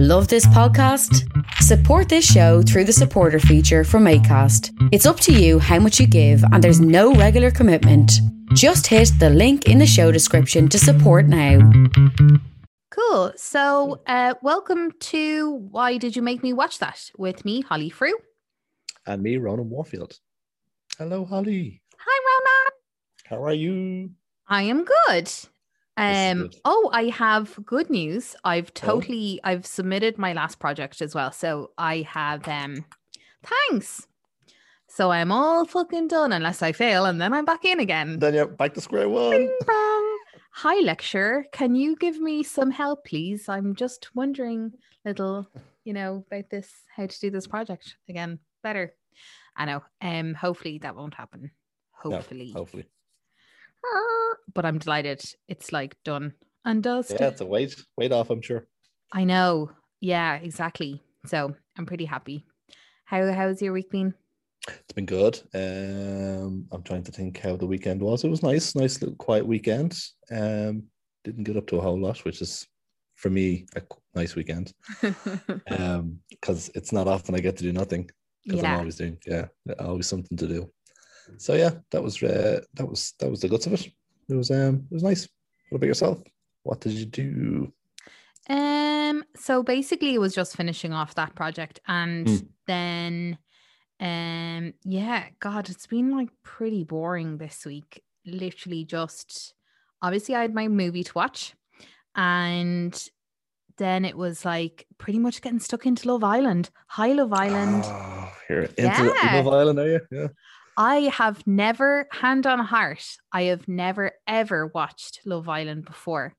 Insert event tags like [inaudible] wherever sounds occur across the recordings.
Love this podcast? Support this show through the supporter feature from ACAST. It's up to you how much you give, and there's no regular commitment. Just hit the link in the show description to support now. Cool. So, uh, welcome to Why Did You Make Me Watch That with me, Holly Frew. And me, Ronan Warfield. Hello, Holly. Hi, Ronan. How are you? I am good. Um, oh, I have good news. I've totally I've submitted my last project as well. So I have um thanks. So I'm all fucking done unless I fail and then I'm back in again. Then you're back to square one. Hi lecturer, can you give me some help please? I'm just wondering little, you know, about this how to do this project again better. I know. Um hopefully that won't happen. No, Hopefully. [laughs] But I'm delighted. It's like done and dusted. Yeah, it's a weight wait off, I'm sure. I know. Yeah, exactly. So I'm pretty happy. How how's your week been? It's been good. Um, I'm trying to think how the weekend was. It was nice, nice little quiet weekend. Um, didn't get up to a whole lot, which is for me a nice weekend. [laughs] Um, because it's not often I get to do nothing. Because I'm always doing, yeah, always something to do. So yeah, that was uh, that was that was the guts of it. It was um, it was nice. What about yourself? What did you do? Um so basically it was just finishing off that project and Hmm. then um yeah, god, it's been like pretty boring this week. Literally just obviously I had my movie to watch and then it was like pretty much getting stuck into Love Island. Hi Love Island. Oh, you're into Yeah. Love Island, are you? Yeah. I have never, hand on heart, I have never ever watched Love Island before.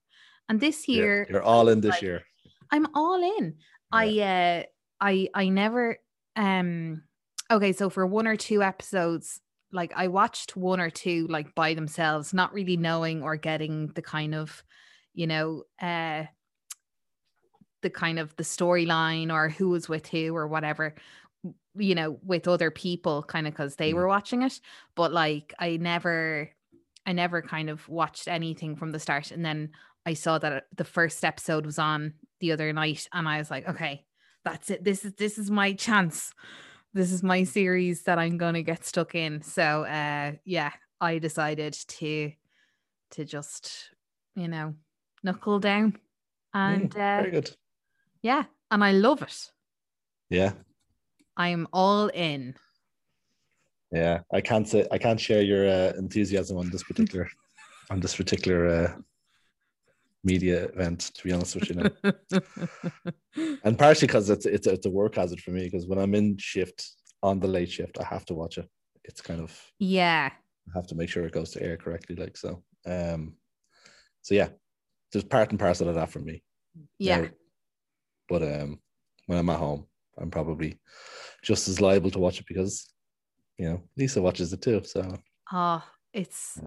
And this You're- year, you're, all in this like- year. I'm all in. I uh I I never um okay, so for one or two episodes, like I watched one or two like by themselves, not really knowing or getting the kind of, you know, uh the kind of the storyline or who was with who or whatever you know with other people kind of because they Mm. were watching it but like i never i never kind of watched anything from the start and then i saw that the first episode was on the other night and i was like okay that's it. This is this is my chance. This is my series that i'm gonna get stuck in. So uh yeah i decided to to just you know knuckle down and Mm, uh good. yeah and i love it. Yeah, i'm all in yeah. I can't say I can't share your uh, enthusiasm on this particular [laughs] on this particular uh, media event. To be honest with you, now. [laughs] and partially because it's it's a, it's a work hazard for me. Because when I'm in shift on the late shift, I have to watch it. It's kind of yeah I have to make sure it goes to air correctly. Like so, um, so yeah, there's part and parcel of that for me. yeah Now, but um, when I'm at home, I'm probably just as liable to watch it because, you know, Lisa watches it too. So oh it's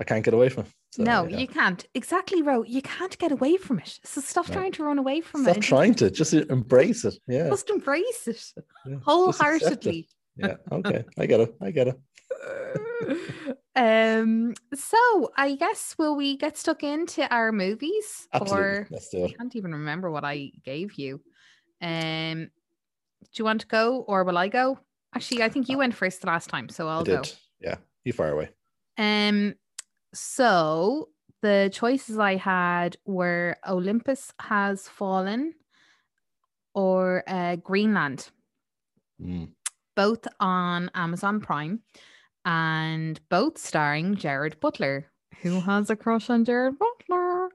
I can't get away from it. So, no yeah. you can't exactly ro you can't get away from it so stop No. trying to run away from Stop it Stop trying to just embrace it. Yeah. just embrace it yeah, accept it. wholeheartedly Yeah. Okay. I get it. I get it. [laughs] um so i guess will we get stuck into our movies Absolutely. or Let's do i can't even remember what i gave you um do you want to go or will i go actually i think you went first the last time so i'll go did. Yeah. You far away. Um, so the choices I had were Olympus Has Fallen or uh, Greenland, Mm. both on Amazon Prime and both starring Gerard Butler. Who has a crush on Gerard Butler?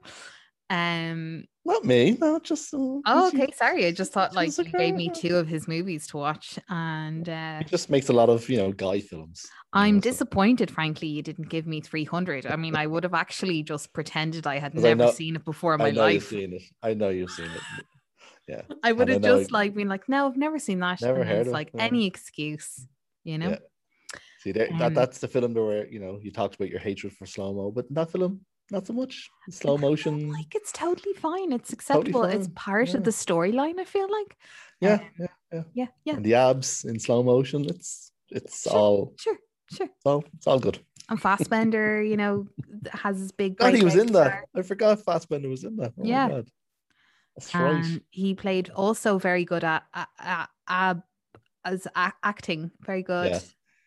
Um, Not me. No, just. Uh, oh, okay. Sorry. I just thought like you gave me two of his movies to watch, and uh, He just makes a lot of you know guy films. I'm know, so- disappointed, frankly, you didn't give me 300. I mean, I would have actually just pretended I had 'Cause I never know- seen it before in my I know life. you've seen it. I know you've seen it. Yeah. [laughs] I would and have know just like been like, no, I've never seen that. Never heard it's of it, like yeah. any excuse, you know? Yeah. See, there, Um, that that's the film where you know you talked about your hatred for slow mo, but in that film, not so much slow motion. Like it's totally fine. It's acceptable. it's fine, part yeah. of the storyline, I feel like. Yeah, um, yeah, yeah. Yeah, yeah. And the abs in slow motion, it's it's Sure. all Sure, sure. it's all it's all good. And Fassbender, you know, has his big. God, he was in that. I forgot Fassbender was in that. Oh Yeah. That's right. he played also very good at, at, at, at as acting, very good Yeah.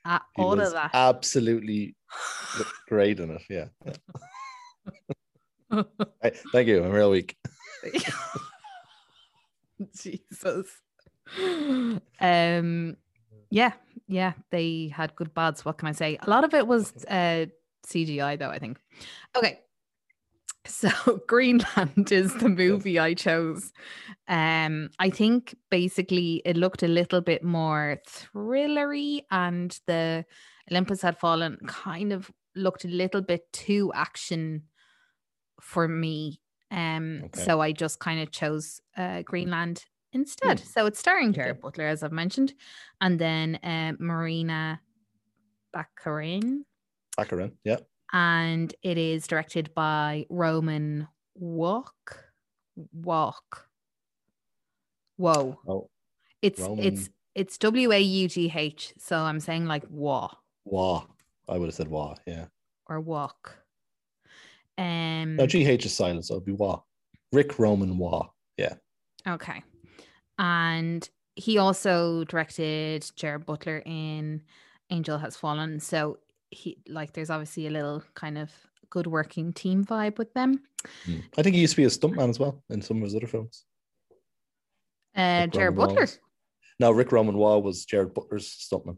at He all of that. absolutely [sighs] great in it. Yeah. [laughs] Thank you. I'm real weak. [laughs] Jesus. Um yeah, yeah, they had good bads. What can I say? A lot of it was uh CGI though, I think. Okay. So [laughs] Greenland is the movie I chose. Um I think basically it looked a little bit more thrillery and the Olympus had fallen kind of looked a little bit too action for me. Um, Okay. so I just kind of chose uh, Greenland instead. So it's starring Gerard Okay. Butler, as I've mentioned, and then uh, Morena Baccarin, Baccarin. Yeah. and it is directed by Roman Walk. Walk. Whoa. Oh, It's it's Roman- it's W A U G H. So I'm saying like wah wah. I would have said wah. Yeah. or walk. Um No, GH is silent, so it'd be wah. Rick Roman wah. Yeah. Okay. And he also directed Gerard Butler in Angel Has Fallen. So he like there's obviously a little kind of good working team vibe with them. Mm. I think he used to be a stuntman as well in some of his other films. Uh Rick Gerard Roman Butler. was- No, Rick Roman Wah was Gerard Butler's stuntman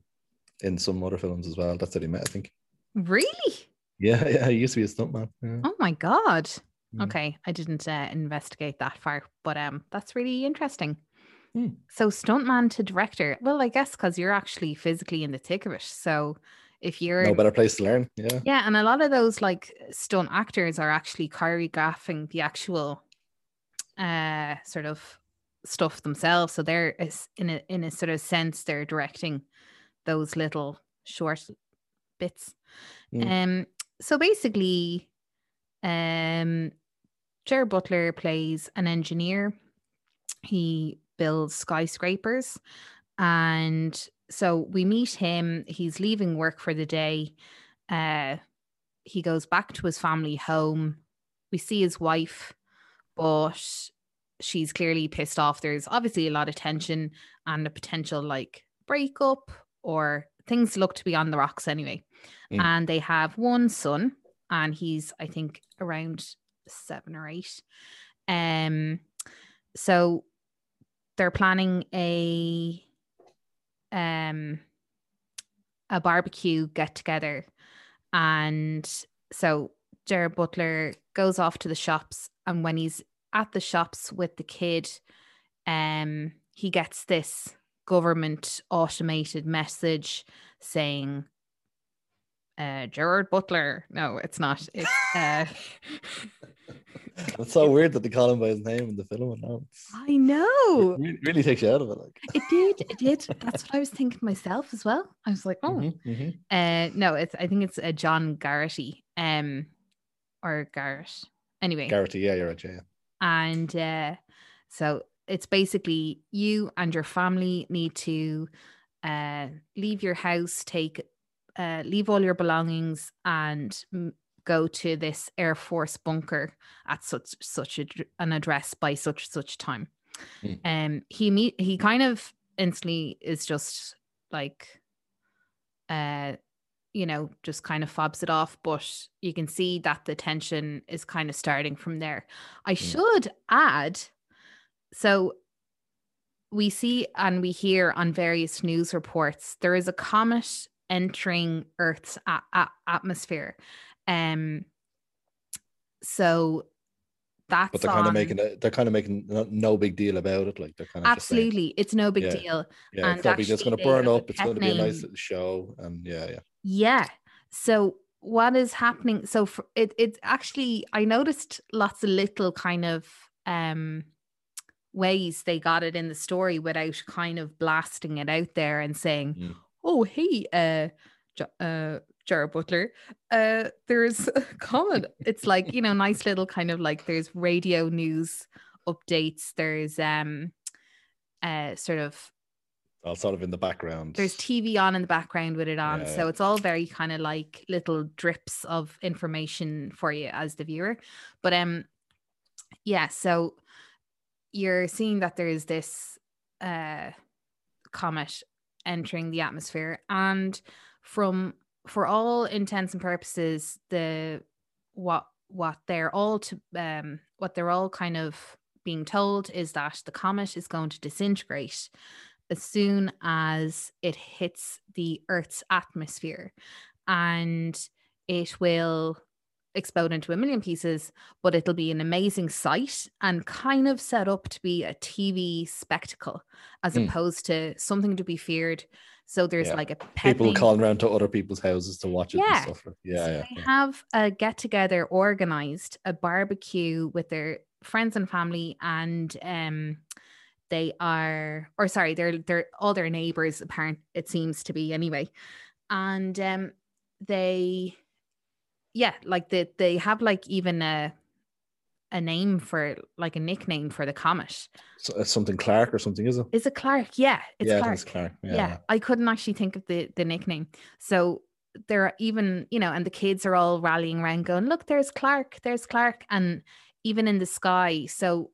in some other films as well. That's how he met, I think. Really? Yeah, [laughs] yeah, he used to be a stuntman. Yeah. Oh my god. Mm. Okay, I didn't uh, investigate that far, but um that's really interesting. Hmm. So stuntman to director. Well, I guess cuz you're actually physically in the thick of it. So if you're No better place to learn. Yeah. Yeah, and a lot of those like stunt actors are actually choreographing the actual uh sort of stuff themselves. So they're is- in a in a sort of sense they're directing those little short bits. Mm. Um so basically um Gerard Butler plays an engineer. He builds skyscrapers. And so we meet him. He's leaving work for the day. Uh he goes back to his family home. We see his wife but she's clearly pissed off. There's obviously a lot of tension and a potential like breakup or things look to be on the rocks anyway. Mm. and they have one son and he's i think around seven or eight. Um so they're planning a um a barbecue get together and so Gerard Butler goes off to the shops and when he's at the shops with the kid um he gets this government automated message saying uh Gerard Butler no it's not it's uh [laughs] It's so weird that they call him by his name in the film. And now I know it really, really takes you out of it. Like, it did it did that's what I was thinking myself as well I was like oh Mhm, mhm. Uh, no, it's I think it's a John Garrity, um, or Garrett. Anyway, Garrity, yeah, you're right. Yeah, yeah. and uh, so it's basically you and your family need to uh leave your house, take uh leave all your belongings, and mm, go to this Air Force bunker at such such a, an address by such such time. Hmm. Um, he meet he kind of instantly is just like uh you know just kind of fobs it off but you can see that the tension is kind of starting from there i should add so we see and we hear on various news reports there is a comet entering earth's a- a- atmosphere um so that's But they're kind of making it. They're kind of making no, no big deal about it. Like they're kind of Just saying, absolutely it's no big Yeah. deal yeah, and it's probably just going to burn up. It's going to be a nice show, and yeah, yeah. Yeah. So what is happening? So for it, it's actually I noticed lots of little kind of um ways they got it in the story without kind of blasting it out there and saying, Mm. "Oh, hey, uh, Jo- uh, Gerard Butler, uh, there's a [laughs] comment." it's like you know, nice little kind of like there's radio news updates. There's um, uh, sort of All sort of in the background. there's TV on in the background with it on. Yeah, so yeah. it's all very kind of like little drips of information for you as the viewer. But um yeah, so you're seeing that there's this uh, comet entering the atmosphere, and from for all intents and purposes, the what what they're all to um what they're all kind of being told is that the comet is going to disintegrate as soon as it hits the Earth's atmosphere, and it will explode into a million pieces, but it'll be an amazing sight and kind of set up to be a TV spectacle as Mm. opposed to something to be feared. So there's Yeah. like a People calling around to other people's houses to watch it Yeah. and stuff. Yeah, so yeah. they have a get together organized, a barbecue with their friends and family, and um, they are, or sorry, they're they're all their neighbors. Apparent it seems to be anyway, and um, they, yeah, like they they have like even a a name for like a nickname for the comet. So it's something Clark or something, is it? Is it Clark? Yeah, it's yeah, Clark it's Clark. Yeah. yeah, I couldn't actually think of the the nickname. So there are even, you know, and the kids are all rallying around going, look, there's Clark, there's Clark. And even in the sky. So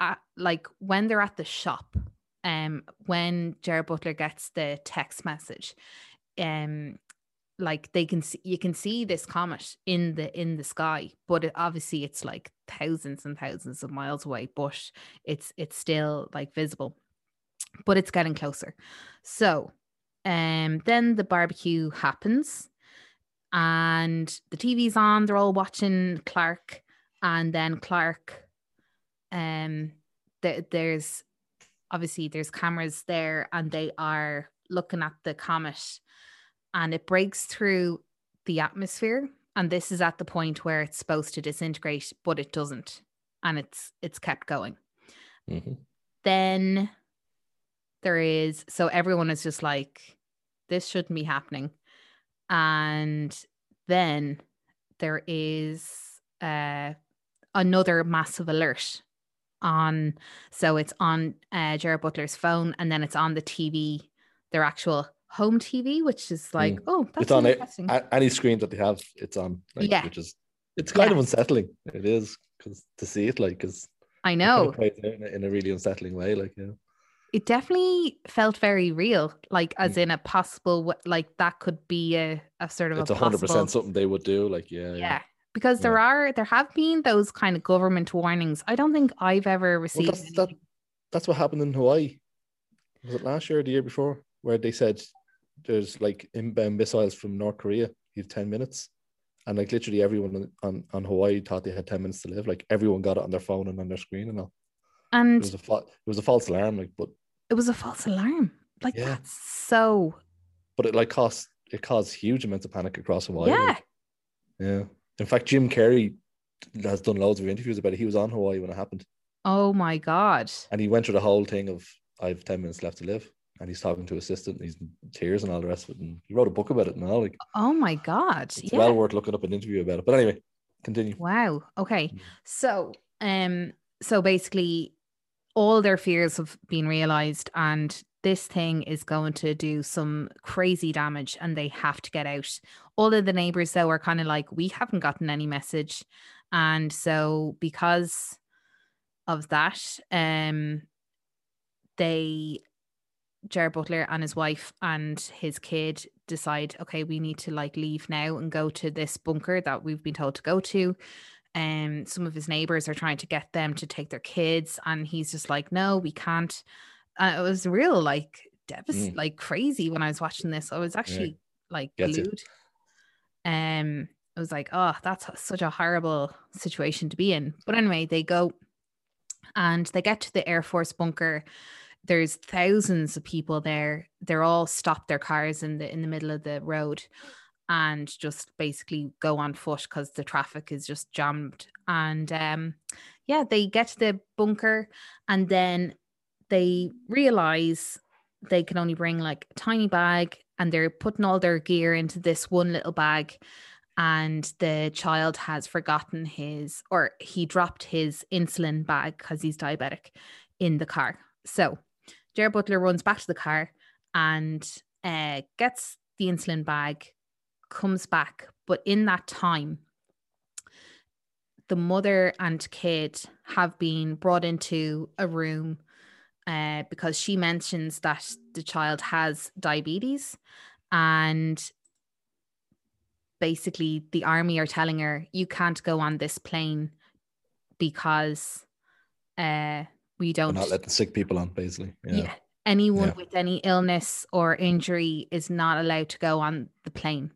uh, like when they're at the shop, um, when Gerard Butler gets the text message, um, like they can see you can see this comet in the in the sky but it, obviously it's like thousands and thousands of miles away but it's it's still like visible but it's getting closer. So um then the barbecue happens and the tv's on they're all watching clark and then clark um th- there's obviously there's cameras there and they are looking at the comet and it breaks through the atmosphere and this is at the point where it's supposed to disintegrate but it doesn't and it's it's kept going Mhm. then there is so everyone is just like this shouldn't be happening and then there is uh another massive alert on so it's on uh Gerard Butler's phone and then it's on the TV their actual home TV which is like oh that's it's on interesting any screen that they have. It's on. Like, Yeah. which is it's kind of unsettling. It is because to see it like because I know in a, in a really unsettling way. Like yeah, it definitely felt very real like as Mm. in a possible like that could be a, a sort of it's a hundred percent something they would do. Like yeah, yeah, yeah. because there are there have been those kind of government warnings i don't think i've ever Well, received that's that. That's what happened in Hawaii. Was it last year or the year before? Where they said there's like inbound missiles from North Korea. You have ten minutes, and like literally everyone on, on, Hawaii thought they had ten minutes to live. Like everyone got it on their phone and on their screen and all. It and was a fa- it was a false alarm. Like, but it was a false alarm like Yeah. that's so but it like cost it caused huge amounts of panic across Hawaii. yeah like, yeah. In fact, Jim Carrey has done loads of interviews about it. He was on Hawaii when it happened, oh my god and he went through the whole thing of I have ten minutes left to live, and he's talking to assistant, and he's in tears and all the rest of it, and he wrote a book about it. and Now, like oh my god it's yeah well worth looking up an interview about it. But anyway, continue. wow okay Mm. so um so basically all their fears have been realized and this thing is going to do some crazy damage and they have to get out all of the neighbors though are kind of like we haven't gotten any message and so because of that um they Gerard Butler and his wife and his kid decide, okay, we need to like leave now and go to this bunker that we've been told to go to. Um, some of his neighbors are trying to get them to take their kids, and he's just like, no, we can't. Uh, it was real, like devast- Mm. like crazy when I was watching this. I was actually like Gets glued. Um, I was like, oh, that's such a horrible situation to be in. But anyway, they go and they get to the Air Force bunker. There's thousands of people there. They're all stopped their cars in the in the middle of the road and just basically go on foot because the traffic is just jammed. And um yeah, they get to the bunker and then they realize they can only bring like a tiny bag and they're putting all their gear into this one little bag and the child has forgotten his or he dropped his insulin bag because he's diabetic in the car so gerard butler runs back to the car and uh, gets the insulin bag comes back. But in that time the mother and kid have been brought into a room uh, because she mentions that the child has diabetes and basically the army are telling her you can't go on this plane because uh we don't not letting sick people on, basically. Yeah. yeah. anyone Yeah. with any illness or injury is not allowed to go on the plane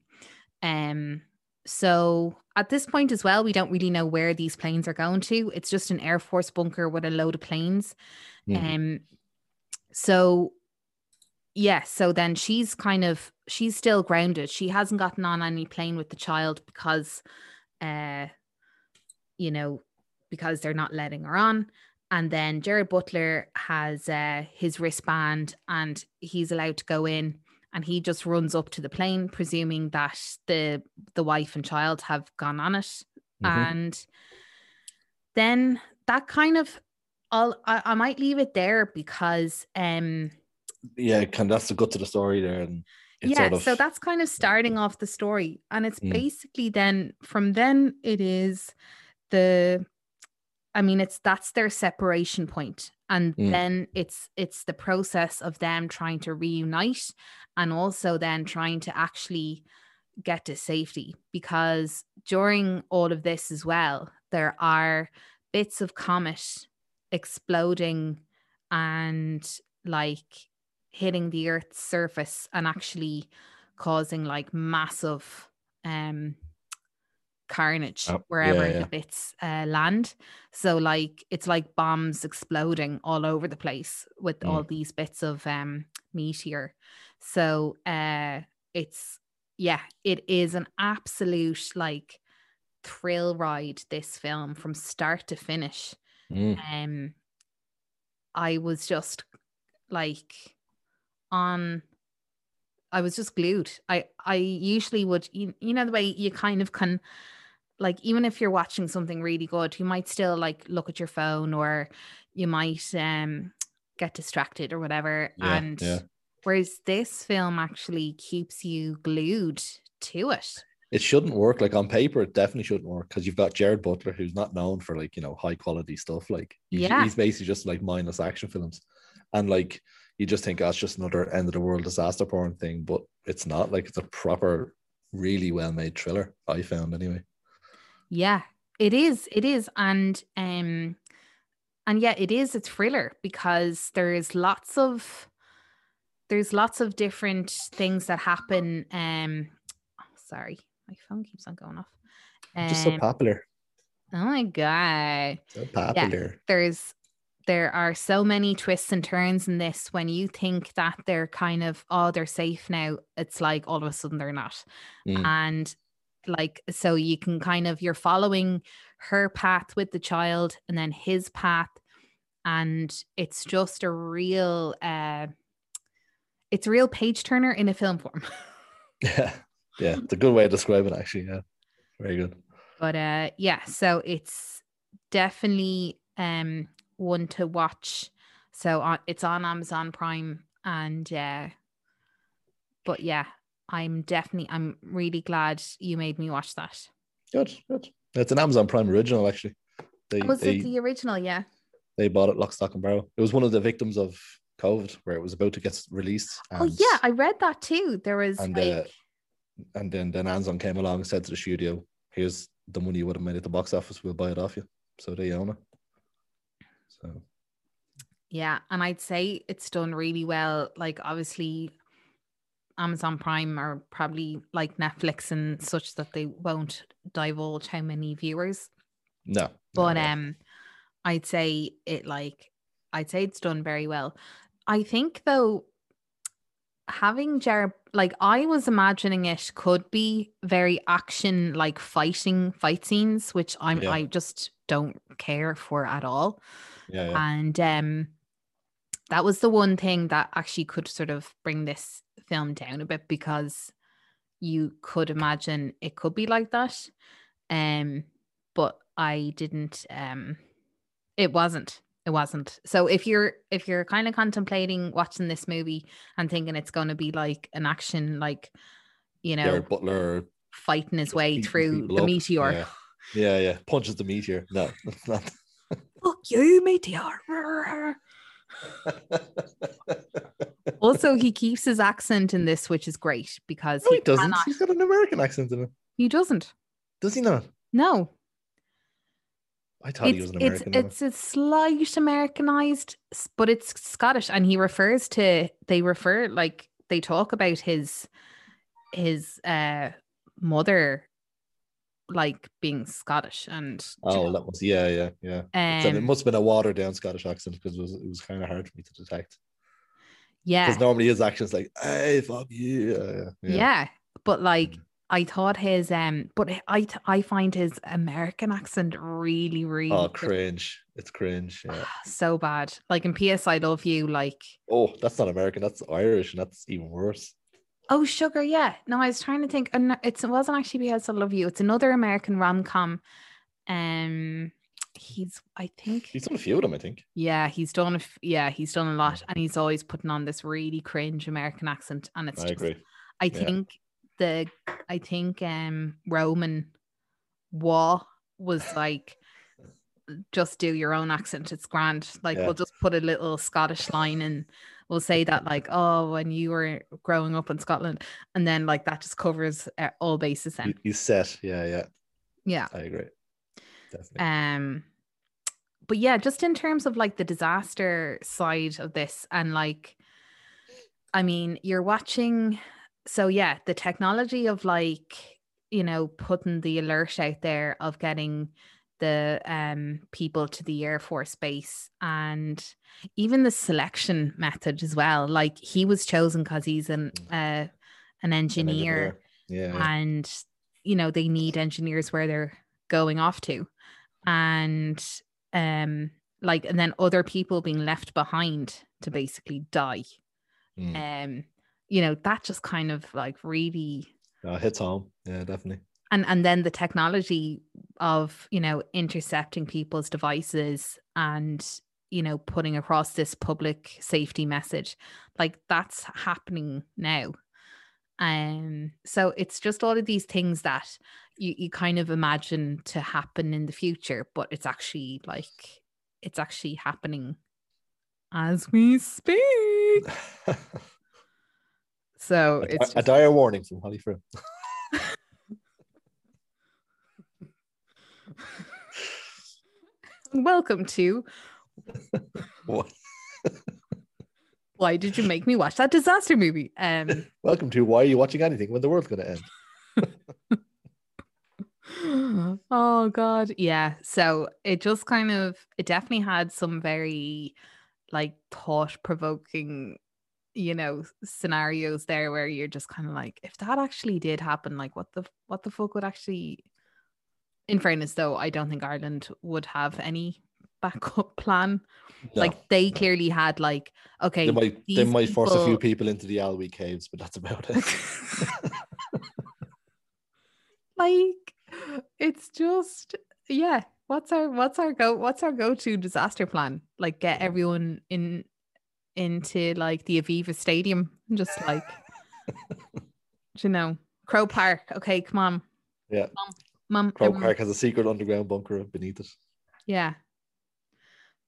um so at this point as well we don't really know where these planes are going to it's just an air force bunker with a load of planes Mhm. um so yeah so then she's kind of she's still grounded she hasn't gotten on any plane with the child because uh you know because they're not letting her on and then Gerard Butler has uh, his wristband and he's allowed to go in and he just runs up to the plane presuming that the the wife and child have gone on it Mhm. and then that kind of I'll, I, I might leave it there because um yeah, kind of, that's the gut to the story there. And it's yeah sort of, so that's kind of starting off the story and it's Mm. basically then from then it is the i mean it's that's their separation point and Mm. then it's it's the process of them trying to reunite and also then trying to actually get to safety because during all of this as well there are bits of comet exploding and like hitting the earth's surface and actually causing like massive um carnage Oh, wherever yeah, yeah. the bits uh, land so like it's like bombs exploding all over the place with Mm. all these bits of um meteor so uh it's yeah it is an absolute like thrill ride this film from start to finish Mm. um i was just like on i was just glued i i usually would you, you know the way you kind of can like even if you're watching something really good you might still like look at your phone or you might um get distracted or whatever Yeah, and yeah. whereas this film actually keeps you glued to it it shouldn't work. Like on paper, it definitely shouldn't work because you've got Gerard Butler, who's not known for like you know high quality stuff. Like he's, Yeah. he's basically just like mindless action films, and like you just think oh, just another end of the world disaster porn thing, but it's not. Like it's a proper, really well made thriller. I found anyway. Yeah, it is. It is. And um and yeah, it is a thriller because there's lots of there's lots of different things that happen. Um oh, sorry, my phone keeps on going off. Just so Um, popular, oh my god. so popular. There's there are so many twists and turns in this when you think that they're kind of oh they're safe now it's like all of a sudden they're not Mm. and like so you can kind of you're following her path with the child and then his path and it's just a real uh it's a real page turner in a film form [laughs] Yeah, yeah, it's a good way to describe it. Actually, yeah, very good. but uh yeah so it's definitely um one to watch so on it's on amazon prime and uh but yeah i'm definitely i'm really glad you made me watch that Good, good. It's an Amazon Prime original, actually. They was they, it the original yeah they bought it lock, stock, and barrel. It was one of the victims of COVID, where it was about to get released. oh yeah i read that too there was and, like uh, and then then Amazon came along and said to the studio, "Here's the money you would have made at the box office. We'll buy it off you." So they own it. So Yeah, and I'd say it's done really well. Like obviously Amazon Prime are probably like Netflix and such that they won't divulge how many viewers. no, But no, no. um I'd say it like I'd say it's done very well. I think though having Gerard like I was imagining it could be very action like fighting fight scenes, which I'm Yeah. I just don't care for at all yeah, yeah. and um that was the one thing that actually could sort of bring this film down a bit because you could imagine it could be like that um but i didn't um it wasn't it wasn't so if you're if you're kind of contemplating watching this movie and thinking it's going to be like an action like you know Gerard Butler. fighting his way through the meteor yeah. Yeah, yeah. Punches the meteor. No, [laughs] it's not. Fuck you, meteor. [laughs] also, he keeps his accent in this, which is great because No, he, he doesn't. cannot- He's got an American accent in it. He doesn't. Does he not? No, I thought he it's was an American. in it. it's a slight Americanized, but it's Scottish, and he refers to they refer like they talk about his his uh mother like being Scottish and Oh, that was yeah, yeah, yeah. So it um, must have been a watered down Scottish accent because it was it was kind of hard for me to detect. Yeah Because normally his action's like, "Hey, fuck you." Yeah, yeah. yeah. but like Mm. I thought his um but I th- I find his American accent really really Oh, cringe! It's cringe. Yeah. so bad like in PS I love you like Oh, that's not American. That's Irish, and that's even worse. Oh, sugar, yeah. No, I was trying to think. And it wasn't actually because I love you. It's another American rom com. Um, he's, I think, He's done a few of them, I think. yeah, he's done. A f- yeah, he's done a lot, and he's always putting on this really cringe American accent, and it's I just, agree. I Yeah. think the, I think um Roman Waugh was like, just do your own accent. It's grand. Like Yeah. we'll just put a little Scottish line and we'll say that like, [laughs] oh, when you were growing up in Scotland, and then like that just covers uh, all bases. He- Then He's set. Yeah, yeah. yeah. I agree. Definitely. Um, but yeah, just in terms of like the disaster side of this, and like, I mean, you're watching. So yeah, the technology of like, you know, putting the alert out there of getting the um people to the Air Force base and even the selection method as well. Like he was chosen because he's an uh, an An engineer yeah. and you know they need engineers where they're going off to and um like and then other people being left behind to basically die Mm. um you know that just kind of like really it hits home. Yeah, definitely. and and then the technology of you know intercepting people's devices and you know putting across this public safety message like that's happening now um so it's just all of these things that you, you kind of imagine to happen in the future but it's actually like it's actually happening as we speak [laughs] so a, it's a dire warning from Holly Frim. [laughs] welcome to [laughs] What? Why did you make me watch that disaster movie? Um, [laughs] Welcome to Why Are You Watching Anything When the World's to End? [laughs] oh god, yeah. So it just kind of it definitely had some very like thought provoking, you know, scenarios there where you're just kind of like, if that actually did happen, like what the what the fuck would actually in fairness though, I don't think Ireland would have any backup [laughs] plan. No, like they no. cally had like, okay, they might they might force a few people- people into the Aillwee caves, but that's about it. [laughs] like it's just yeah what's our what's our go what's our go-to disaster plan like get mm. everyone in into like the aviva stadium and just like [laughs] you know croke park okay come on Yeah. Mom, Croke everyone- Park has a secret underground bunker beneath it. yeah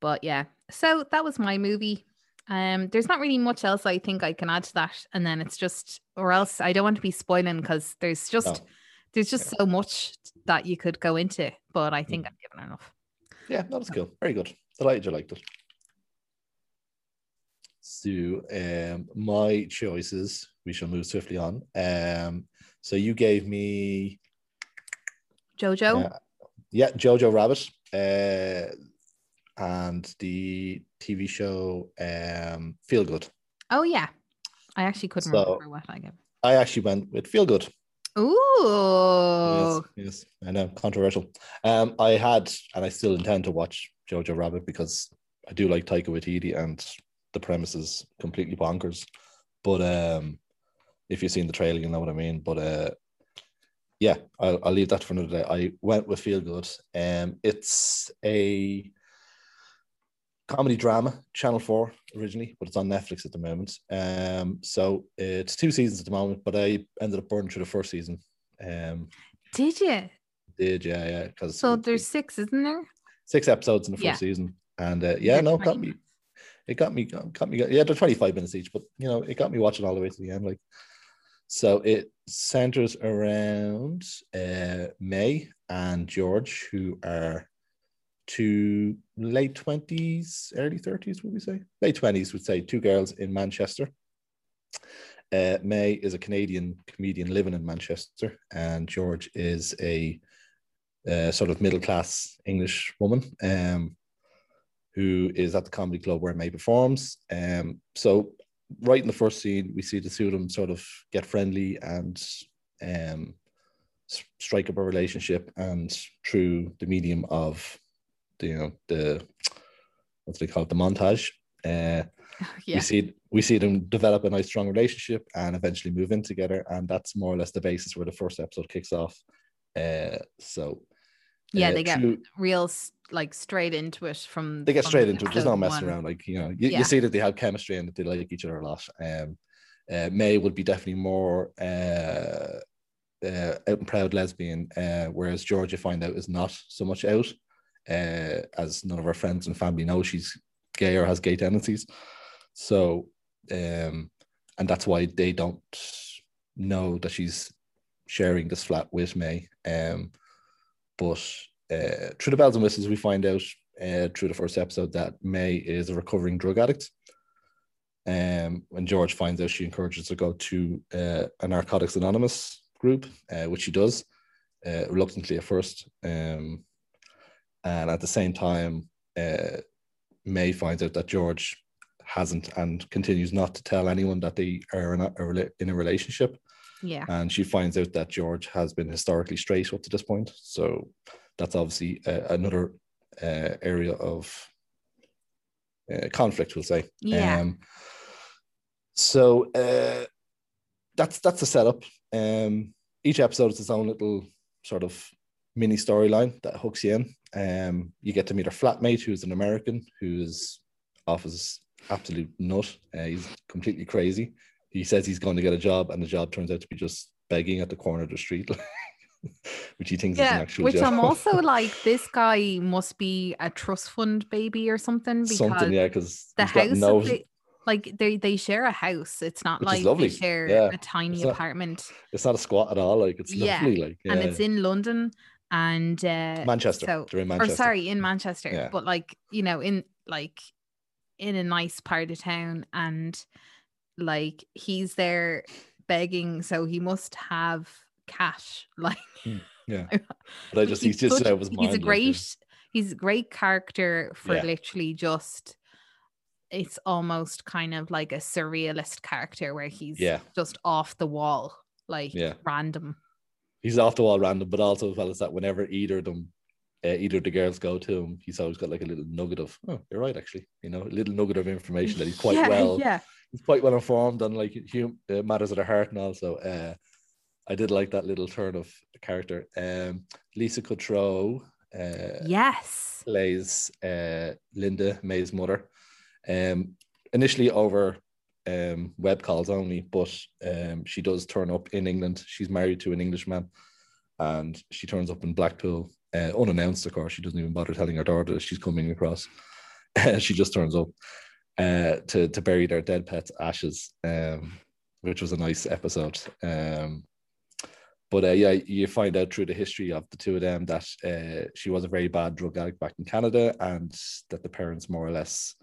but yeah so that was my movie um there's not really much else i think i can add to that and then it's just or else i don't want to be spoiling because there's just No. there's just so much that you could go into but i think Mm. i've given enough Yeah, that was cool. Very good. Delighted you liked it. So, um, my choices, we shall move swiftly on. Um, so you gave me, jojo uh, yeah, Jojo Rabbit, uh, and the TV show, um, Feel Good. oh yeah i actually couldn't So- remember what i gave I actually went with Feel Good. Ooh. Yes, yes, I know, controversial. Um, I had, and I still intend to watch Jojo Rabbit because I do like Taika Waititi, and the premise is completely bonkers. But um, if you've seen the trailer, you know what I mean. But uh, yeah, I'll, I'll leave that for another day. I went with Feel Good. Um, it's a comedy drama, Channel Four originally, but it's on Netflix at the moment. Um, so it's two seasons at the moment, but I ended up burning through the first season. Um, did you did, yeah, yeah. Because So there's six, isn't there? six episodes in the first Yeah. season, and uh, yeah, They're no, it got me. It got me, got me. Yeah, they're twenty five minutes each, but you know, it got me watching all the way to the end. Like, so it centers around uh, Mae and George, who are two late twenties, early thirties, would we say? Late twenties, would say two girls in Manchester. Uh, Mae is a Canadian comedian living in Manchester, and George is a uh, sort of middle class English woman um, who is at the comedy club where Mae performs. Um, so, right in the first scene, we see the two of them sort of get friendly and um, strike up a relationship, and through the medium of you know the what do they call it the montage. Uh, [laughs] Yeah. we see we see them develop a nice strong relationship and eventually move in together and that's more or less the basis where the first episode kicks off uh so Yeah, uh, they get through- real like straight into it from they get from straight into it there's no messing one. around like you know you, Yeah. you see that they have chemistry and that they like each other a lot um uh, mae would be definitely more uh uh, out and proud lesbian, uh, whereas Georgia find out is not so much out, uh, as none of her friends and family know she's gay or has gay tendencies. So, um, and that's why they don't know that she's sharing this flat with Mae. Um, but uh, through the bells and whistles, we find out uh, through the first episode that Mae is a recovering drug addict. Um, when George finds out, she encourages her to go to uh, a Narcotics Anonymous group, uh, which she does uh, reluctantly at first. Um, and at the same time, uh, Mae finds out that George hasn't and continues not to tell anyone that they are in a, in a relationship. Yeah. And she finds out that George has been historically straight up to this point. So that's obviously uh, another uh, area of uh, conflict, we'll say. Yeah. Um, so uh, that's that's the setup. Um, each episode is its own little sort of mini storyline that hooks you in. Um, you get to meet her flatmate, who's an American, who's off his absolute nut. Uh, he's completely crazy. He says he's going to get a job, and the job turns out to be just begging at the corner of the street, [laughs] which he thinks is an Yeah, actual which job. I'm [laughs] also like, this guy must be a trust fund baby or something because something, yeah, because the house, no, they, like they they share a house. It's not Which like lovely, they share yeah. a tiny It's not- apartment, it's not a squat at all. Like it's Yeah, lovely, like and it's in London and uh, Manchester. So, They're in or sorry, in Manchester, Yeah. but like you know, in like in a nice part of town, and like he's there begging, so he must have cash. [laughs] Like Yeah, [laughs] but I just he's, just such- of he's a yeah. great he's a great character for Yeah. literally just it's almost kind of like a surrealist character where he's Yeah. just off the wall like Yeah. random he's off the wall random, but also as well as that, whenever either of them, uh, either of the girls go to him, he's always got like a little nugget of, oh, you're right, actually, you know, a little nugget of information that he's quite yeah, well, yeah he's quite well informed on like hum- uh, matters of the heart, and also, uh, I did like that little turn of the character. Um, Lisa Kudrow, uh, yes plays uh, Linda Mae's mother. Um, initially over um, web calls only, but um, she does turn up in England. She's married to an Englishman, and she turns up in Blackpool uh, unannounced. Of course, she doesn't even bother telling her daughter that she's coming across. [laughs] she just turns up uh, to to bury their dead pet's ashes, um, which was a nice episode. Um, but uh, yeah, you find out through the history of the two of them that uh, she was a very bad drug addict back in Canada, and that the parents more or less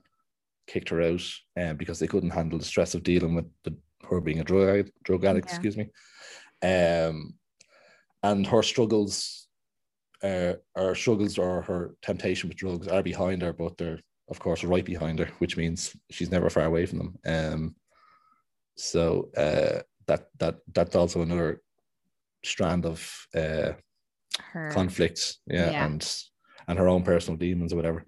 kicked her out um, because they couldn't handle the stress of dealing with the, her being a drug addict, drug addict Yeah. excuse me. Um, and her struggles, uh, her struggles or her temptation with drugs are behind her, but they're of course right behind her, which means she's never far away from them. Um, so uh, that that that's also another strand of uh, her conflict, yeah, Yeah. and and her own personal demons or whatever.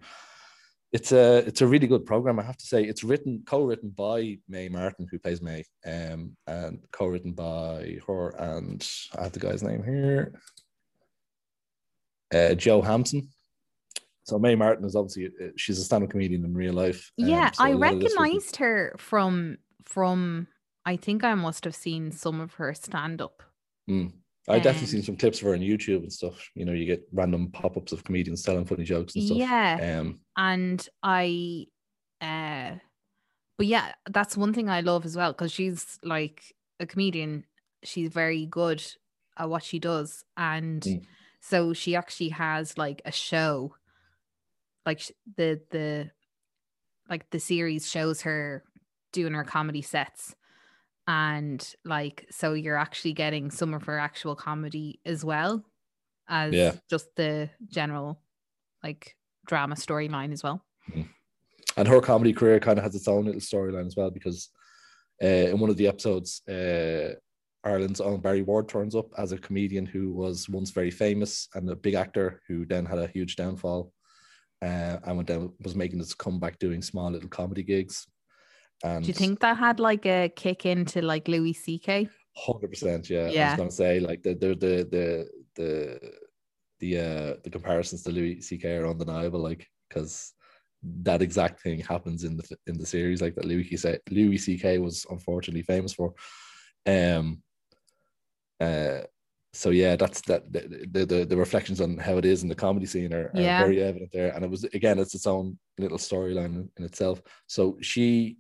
It's a it's a really good program, I have to say. It's written co-written by Mae Martin, who plays Mae, um, and co-written by her and I have the guy's name here, uh, Joe Hampson. So Mae Martin is obviously uh, she's a stand-up comedian in real life. um, yeah so i a lot of this would be- recognized her from from i think i must have seen some of her stand up Mm. I definitely Um, seen some clips of her on YouTube and stuff. You know, you get random pop-ups of comedians telling funny jokes and stuff. Yeah. Um, and I uh but yeah, that's one thing I love as well because she's like a comedian. She's very good at what she does, and Mm. so she actually has like a show, like the the like the series shows her doing her comedy sets, and like so you're actually getting some of her actual comedy as well as Yeah. just the general like drama storyline as well. and her comedy career kind of has its own little storyline as well because uh, in one of the episodes, uh, Ireland's own Barry Ward turns up as a comedian who was once very famous and a big actor who then had a huge downfall uh, and went down, was making his comeback doing small little comedy gigs. And Do you think that had like a kick into like Louis C.K.? Hundred percent, yeah. I was gonna say like the the the the the the uh the comparisons to Louis C.K. are undeniable, like because that exact thing happens in the in the series, like that Louis C.K. Louis C.K. was unfortunately famous for. Um. Uh. So yeah, that's that the, the the the reflections on how it is in the comedy scene are, are Yeah. very evident there, and it was again it's its own little storyline in, in itself. So she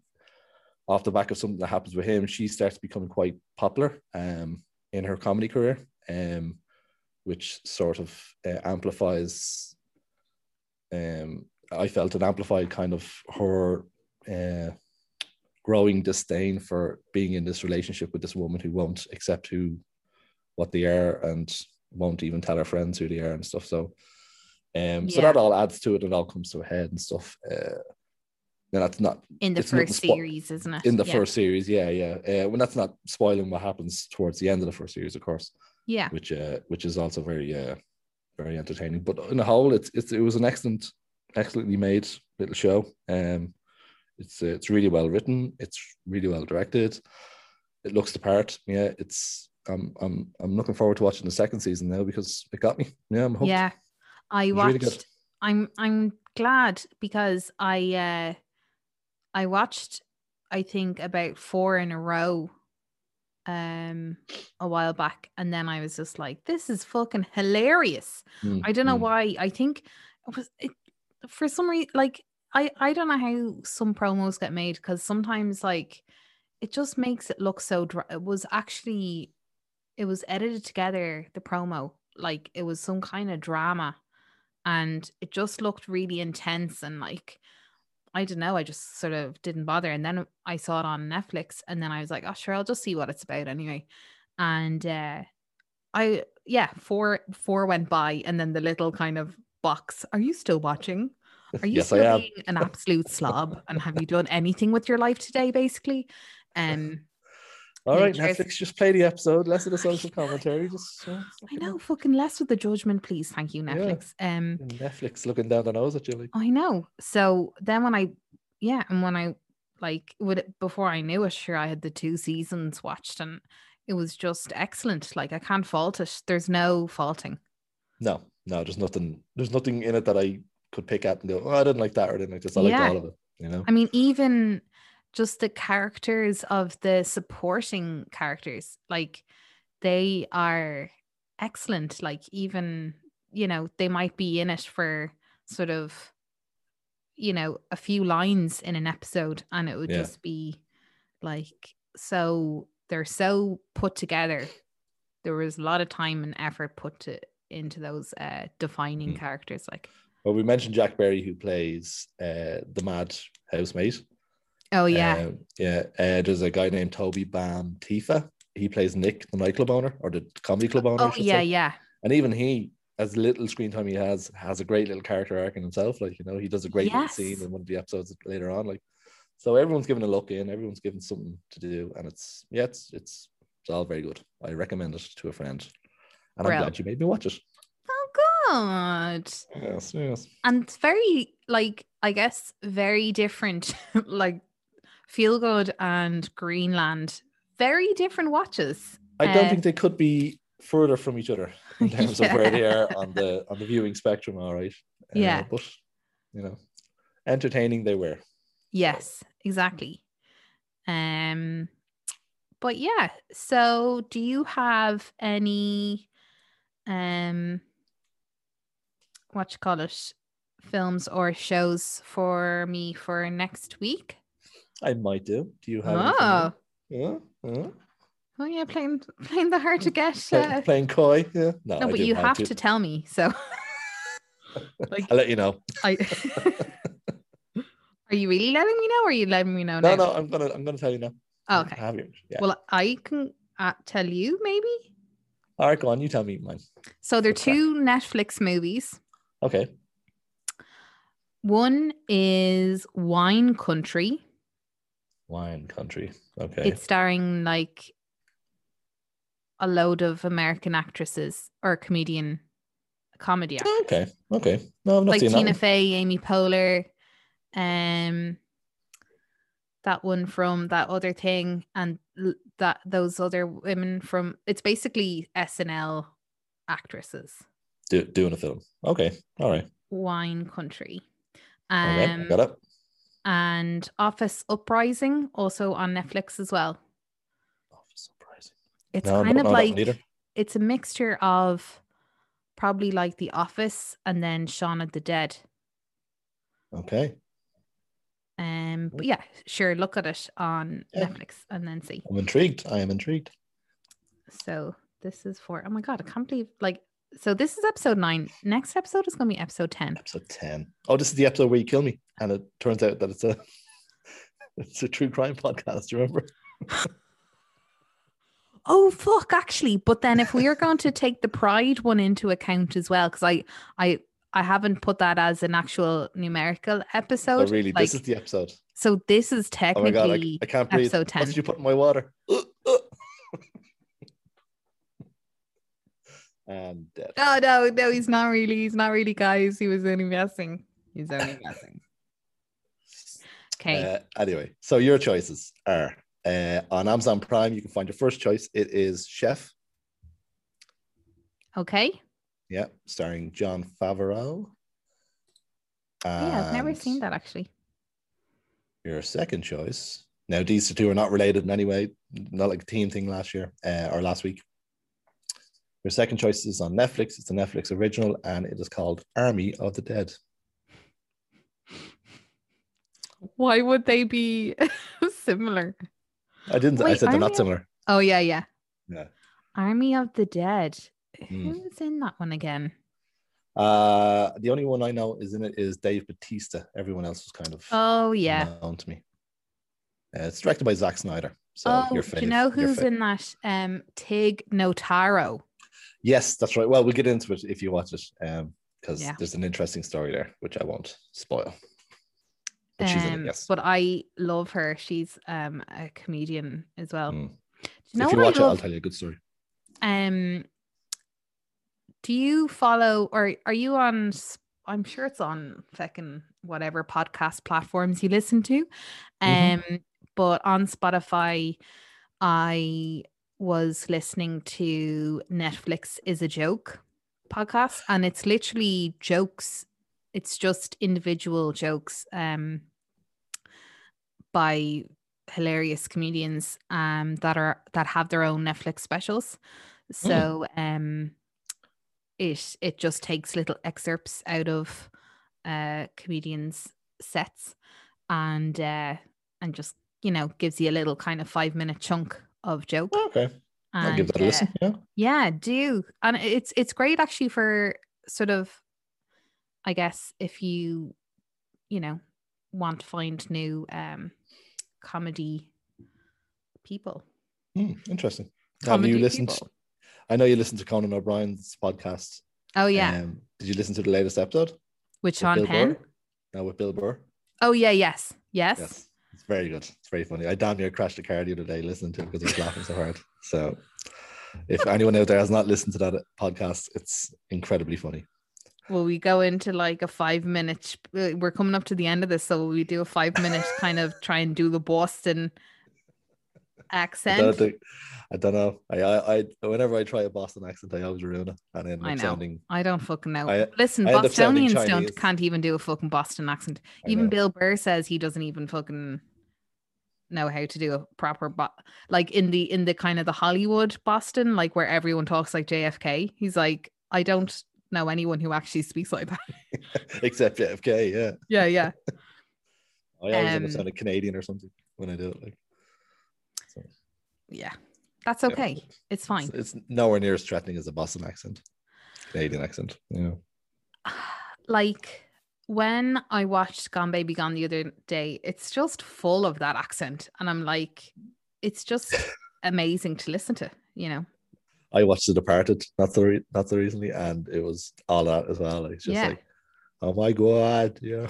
off the back of something that happens with him, she starts becoming quite popular um, in her comedy career, um, which sort of uh, amplifies. Um, I felt it amplified kind of her uh, growing disdain for being in this relationship with this woman who won't accept who, what they are, and won't even tell her friends who they are and stuff. So, um, so that all adds to it. and all comes to a head and stuff. Uh, and that's not In the first spo- series, isn't it? in the yeah. first series yeah yeah uh, when that's not spoiling what happens towards the end of the first series of course Yeah. which uh which is also very uh very entertaining but in the whole it's, it's it was an excellent excellently made little show um it's uh, it's really well written it's really well directed it looks the part yeah it's I'm I'm I'm looking forward to watching the second season now because it got me yeah I'm hooked Yeah. I watched really. I'm I'm glad because I uh I watched I think about four in a row um a while back and then I was just like this is fucking hilarious. Mm, I don't know mm. why. I think it was it, for some reason like I I don't know how some promos get made because sometimes like it just makes it look so dry. It was actually it was edited together the promo like it was some kind of drama and it just looked really intense and like I don't know I just sort of didn't bother and then I saw it on Netflix and then I was like oh sure I'll just see what it's about anyway. And uh I yeah four four went by and then the little kind of box are you still watching? Are you yes still being an absolute slob and have you done anything with your life today basically? [laughs] Um all right Netflix just play the episode less of the social commentary just uh, I know fucking less with the judgment please thank you Yeah. Netflix um Netflix looking down the nose at you like I know. So then when I, yeah, and when I like would it before I knew it, sure I had the two seasons watched and it was just excellent. Like I can't fault it. There's no faulting. No, no, there's nothing. There's nothing in it that I could pick at and go, "Oh, I didn't like that," or I didn't like this. I liked all of it. You know. I mean, even just the characters of the supporting characters, like they are excellent. Like even you know they might be in it for sort of you know a few lines in an episode, and it would Yeah. just be like so they're so put together. There was a lot of time and effort put to into those uh defining Mm. characters. Like Well, we mentioned Jack Berry, who plays uh, the mad housemate. Oh yeah, Um, yeah. Uh, there's a guy named Tobi Bamtefa. He plays Nick, the nightclub owner or the comedy club owner. Oh yeah, say. yeah, And even he, as little screen time he has, has a great little character arc in himself. Like you know, he does a great Yes. scene in one of the episodes later on. Like, so everyone's given a look in. Everyone's given something to do, and it's yeah, it's it's it's all very good. I recommend it to a friend, and Brill. I'm glad you made me watch it. Oh god. Yes, yes. And it's very like I guess very different. [laughs] like Feel Good and Greenland. Very different watches. I don't Uh, think they could be further from each other in [laughs] terms of where they are on the on the viewing spectrum. All right. Uh, Yeah. but you know, entertaining they were. Yes, exactly. Um but yeah, so do you have any um what you call it films or shows for me for next week? I might do. Do you have? Oh? Yeah. yeah. oh yeah, playing playing the hard to get. Uh, playing coy. Yeah. No, no, but you have have to tell me. So, [laughs] like, I'll let you know. I [laughs] are you really letting me know? Or are you letting me know No, now? no, I'm gonna, I'm gonna tell you now. Oh, I okay. have yours. Yeah. Well, I can uh, tell you maybe. All right, go on. You tell me mine. So there are two Netflix movies. Okay. One is Wine Country. Wine country. Okay. It's starring like a load of American actresses or comedian comedy actors. okay. Okay. No, I'm not like seeing Tina that. Fey, Amy Poehler, um, that one from that other thing, and that those other women from. It's basically SNL actresses. Do, doing a film. Okay. All right. Wine Country, Okay. um, got it. And Office Uprising also on Netflix as well. Oh, surprising. It's No, kind don't of know that one like it's a mixture of probably like The Office and then Shaun of the Dead. Okay. Um, but yeah, sure, look at it on Yeah. Netflix and then see. I'm intrigued. I am intrigued. So this is for oh my god, I can't believe like so this is episode nine. Next episode is gonna be episode 10. Episode 10. Oh, this is the episode where you kill me. And it turns out that it's a [laughs] it's a true crime podcast. Do you remember? [laughs] Oh fuck, actually. But then if we are going to take the pride one into account as well, because I I I haven't put that as an actual numerical Oh, episode. really? like, this is the episode. so this is Oh my god, I, technically I can't breathe. episode What 10. did you put in my water? Uh, uh. And. Oh no, no, he's not really. He's not really, guys. He was only messing. He's only [laughs] messing. Okay. Uh, anyway, so your choices are uh, on Amazon Prime. You can find your first choice. It is Chef. okay. Yeah, starring Jon Favreau. Yeah, I've never seen that actually. Your second choice. Now, these two are not related in any way, not like a team thing last year uh, or last week. Your second choice is on Netflix. It's a Netflix original and it is called Army of the Dead. Why would they be [laughs] similar? I didn't, I Wait, said they're not of- similar. Oh yeah, yeah. Yeah. Army of the Dead. Hmm. Who's in that one again? Uh, the only one I know is in it is Dave Batista. Everyone else was kind of Oh yeah. known to me. Uh, it's directed by Zack Snyder. So oh, you know who's in that? Um, Tig Notaro. Yes, that's right. Well, we'll get into it if you watch it, um, because Yeah. there's an interesting story there, which I won't spoil. But she's in Um, it, yes. But I love her. She's um a comedian as well. Mm. Do you know if you watch I it, I'll tell you a good story. Um, do you follow or are you on? I'm sure it's on fucking whatever podcast platforms you listen to. Um, Mhm. but on Spotify, I was listening to Netflix is a joke podcast, and it's literally jokes. It's just individual jokes. Um, by hilarious comedians um that are that have their own Netflix specials. So um it it just takes little excerpts out of uh comedians sets and uh and just you know gives you a little kind of 5 minute chunk of joke. Okay, I'll give that a listen. uh, Yeah, yeah, do. And it's it's great actually for sort of I guess if you you know want to find new um comedy people. Hmm, interesting. Have you listened? people. I know you listened to Conan O'Brien's podcast. Oh yeah. Um, did you listen to the latest episode? With with Sean Bill Penn. Burr? No, with Bill Burr. Oh yeah, yes. Yes. Yes, it's very good. It's very funny. I damn near crashed the car the other day listening to it because I was laughing so hard. So, if anyone out there has not listened to that podcast, it's incredibly funny. Will we go into like a five minute? uh, We're coming up to the end of this, so we do a five minute kind of try and do the Boston I accent. don't, think, I don't know. I, I, I, whenever I try a Boston accent, I always ruin it, and then I know. sounding. I don't fucking know. I- Listen, I end Bostonians don't can't even do a fucking Boston accent. Even. Bill Burr says he doesn't even fucking. know how to do a proper bo- like in the in the kind of the Hollywood Boston, like where everyone talks like JFK. He's like, I don't know anyone who actually speaks like that. [laughs] Except JFK, yeah. yeah, yeah. [laughs] I always end Um, up sounding Canadian or something when I do it. Like, Yeah. That's yeah. okay. It's fine. It's, it's nowhere near as threatening as a Boston accent, Canadian accent. Yeah. [sighs] like when I watched Gone Baby Gone the other day, it's just full of that accent. And I'm like, it's just [laughs] amazing to listen to, you know? I watched The Departed not so re- not so recently, and it was all that as well. Like, it's just Yeah. like, oh my god, yeah,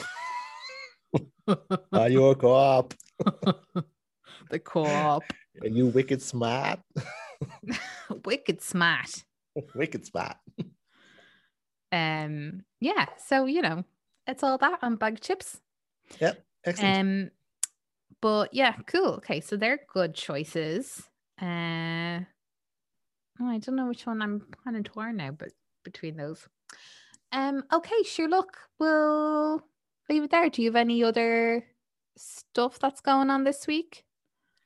[laughs] are you a co-op? [laughs] the co-op. [laughs] Are you wicked smart? [laughs] Wicked smart. [laughs] wicked smart. Um, yeah, so you know, it's all that on bag chips. Yep. Excellent. Um, but yeah, cool. Okay, so they're good choices. Uh, oh, I don't know which one I'm kind of torn now, but between those. Um, okay, sure. Look, we'll leave it there. Do you have any other stuff that's going on this week?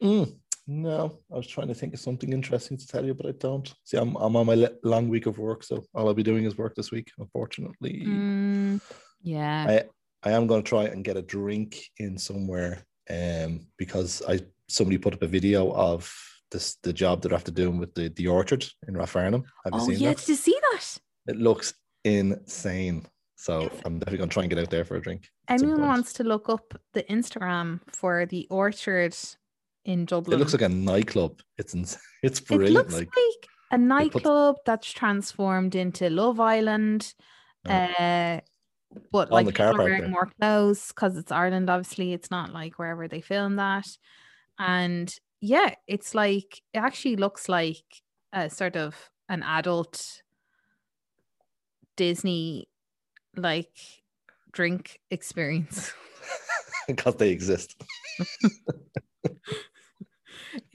Mm, no, I was trying to think of something interesting to tell you, but I don't. See, I'm, I'm on my long week of work, so all I'll be doing is work this week, unfortunately. Mm, yeah. I, I am going to try and get a drink in somewhere um, because I somebody put up a video of this the job that I have to do with the, the orchard in Rathfarnham. Have you oh, seen yeah. that? Did you see that? It looks insane. So I'm definitely going to try and get out there for a drink. Anyone wants to look up the Instagram for the orchard in Dublin? It looks like a nightclub. It's ins- [laughs] it's It looks Like like, a put- nightclub that's transformed into Love Island. Uh, but On like the people car wearing more clothes because it's Ireland. Obviously, it's not like wherever they film that. And yeah, it's like it actually looks like a sort of an adult Disney like drink experience. [laughs] because they exist. [laughs]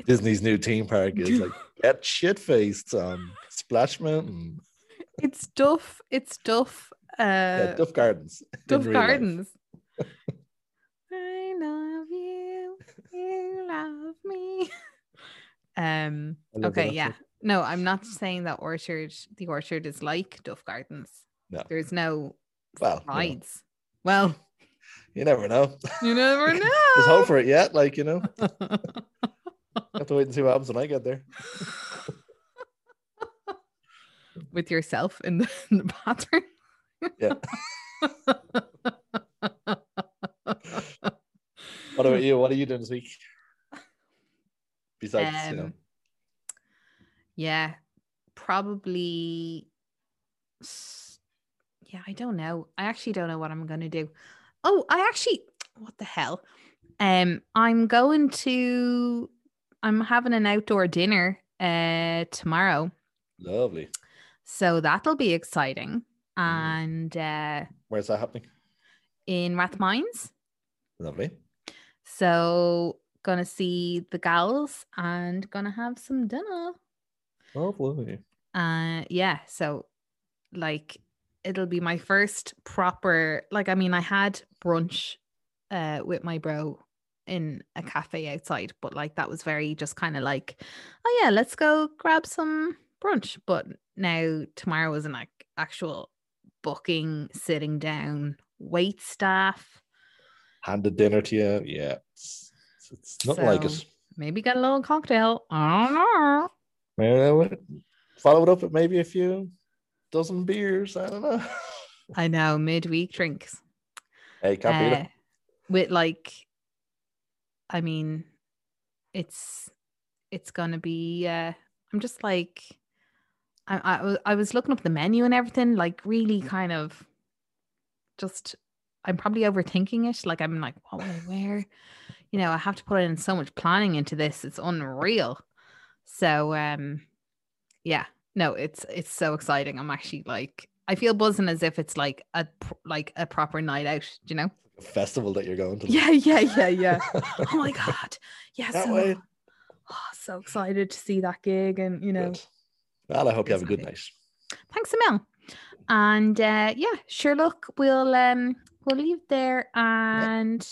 Disney's new theme park is like get shit faced on Splash Mountain. it's Duff. It's Duff. Uh, yeah, Duff Gardens. Duff. Gardens. I love you. You love me. Um. Okay. Yeah. No, I'm not saying that orchard. The orchard is like Duff Gardens. No. There's no Well, rides. Well, you never know. you never [laughs] know. There's hope for it yet. Like you know, [laughs] [laughs] have to wait and see what happens when I get there. [laughs] With yourself in the, in the bathroom. Yeah. [laughs] What about you? What are you doing this week? Besides, you know, Um, Yeah, probably. Yeah, I don't know. I actually don't know what I'm going to do. Oh, I actually, what the hell? Um, I'm going to. I'm having an outdoor dinner uh tomorrow, lovely. so that'll be exciting. Mm. And uh Where's that happening? in Rathmines, Lovely. so gonna see the gals and gonna have some dinner. Lovely. uh yeah so like it'll be my first proper like i mean i had brunch uh with my bro in a cafe outside but like that was very just kind of like oh yeah let's go grab some brunch but now tomorrow is an like actual booking sitting down wait staff Handed dinner to you. Yeah. It's, it's, it's nothing like it. Maybe get a little cocktail i don't know well, Follow it up with maybe a few dozen beers. I don't know. [laughs] i know midweek drinks hey, can't uh, it. with like i mean it's it's gonna be uh i'm just like I, I I was looking up the menu and everything like really kind of just i'm probably overthinking it. Like i'm like what will i wear you know i have to put in so much planning into this. It's unreal. So um yeah no it's it's so exciting. I'm actually like i feel buzzing as if it's like a like a proper night out you know festival that you're going to. yeah, yeah, yeah, yeah. [laughs] oh my god. Yeah, Can't so wait. oh, so excited to see that gig and you know, Good. Well, I hope you have a good night. thanks a mil. And uh yeah, sure look, we'll um we'll leave there and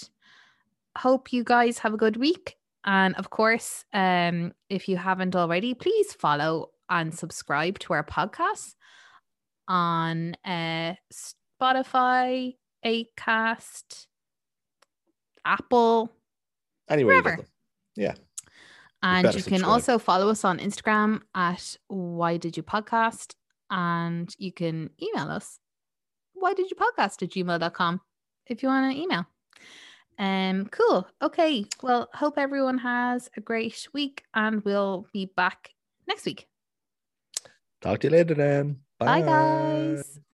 hope you guys have a good week And of course, um, if you haven't already, please follow and subscribe to our podcast on uh, Spotify, Acast, Apple, Anyway, you yeah. and you can also follow us on Instagram at Why Did You Podcast, and you can email us Why Did You Podcast at gmail.com if you want to email. Um, cool. Okay. Well, hope everyone has a great week, and we'll be back next week. Talk to you later then. Bye guys.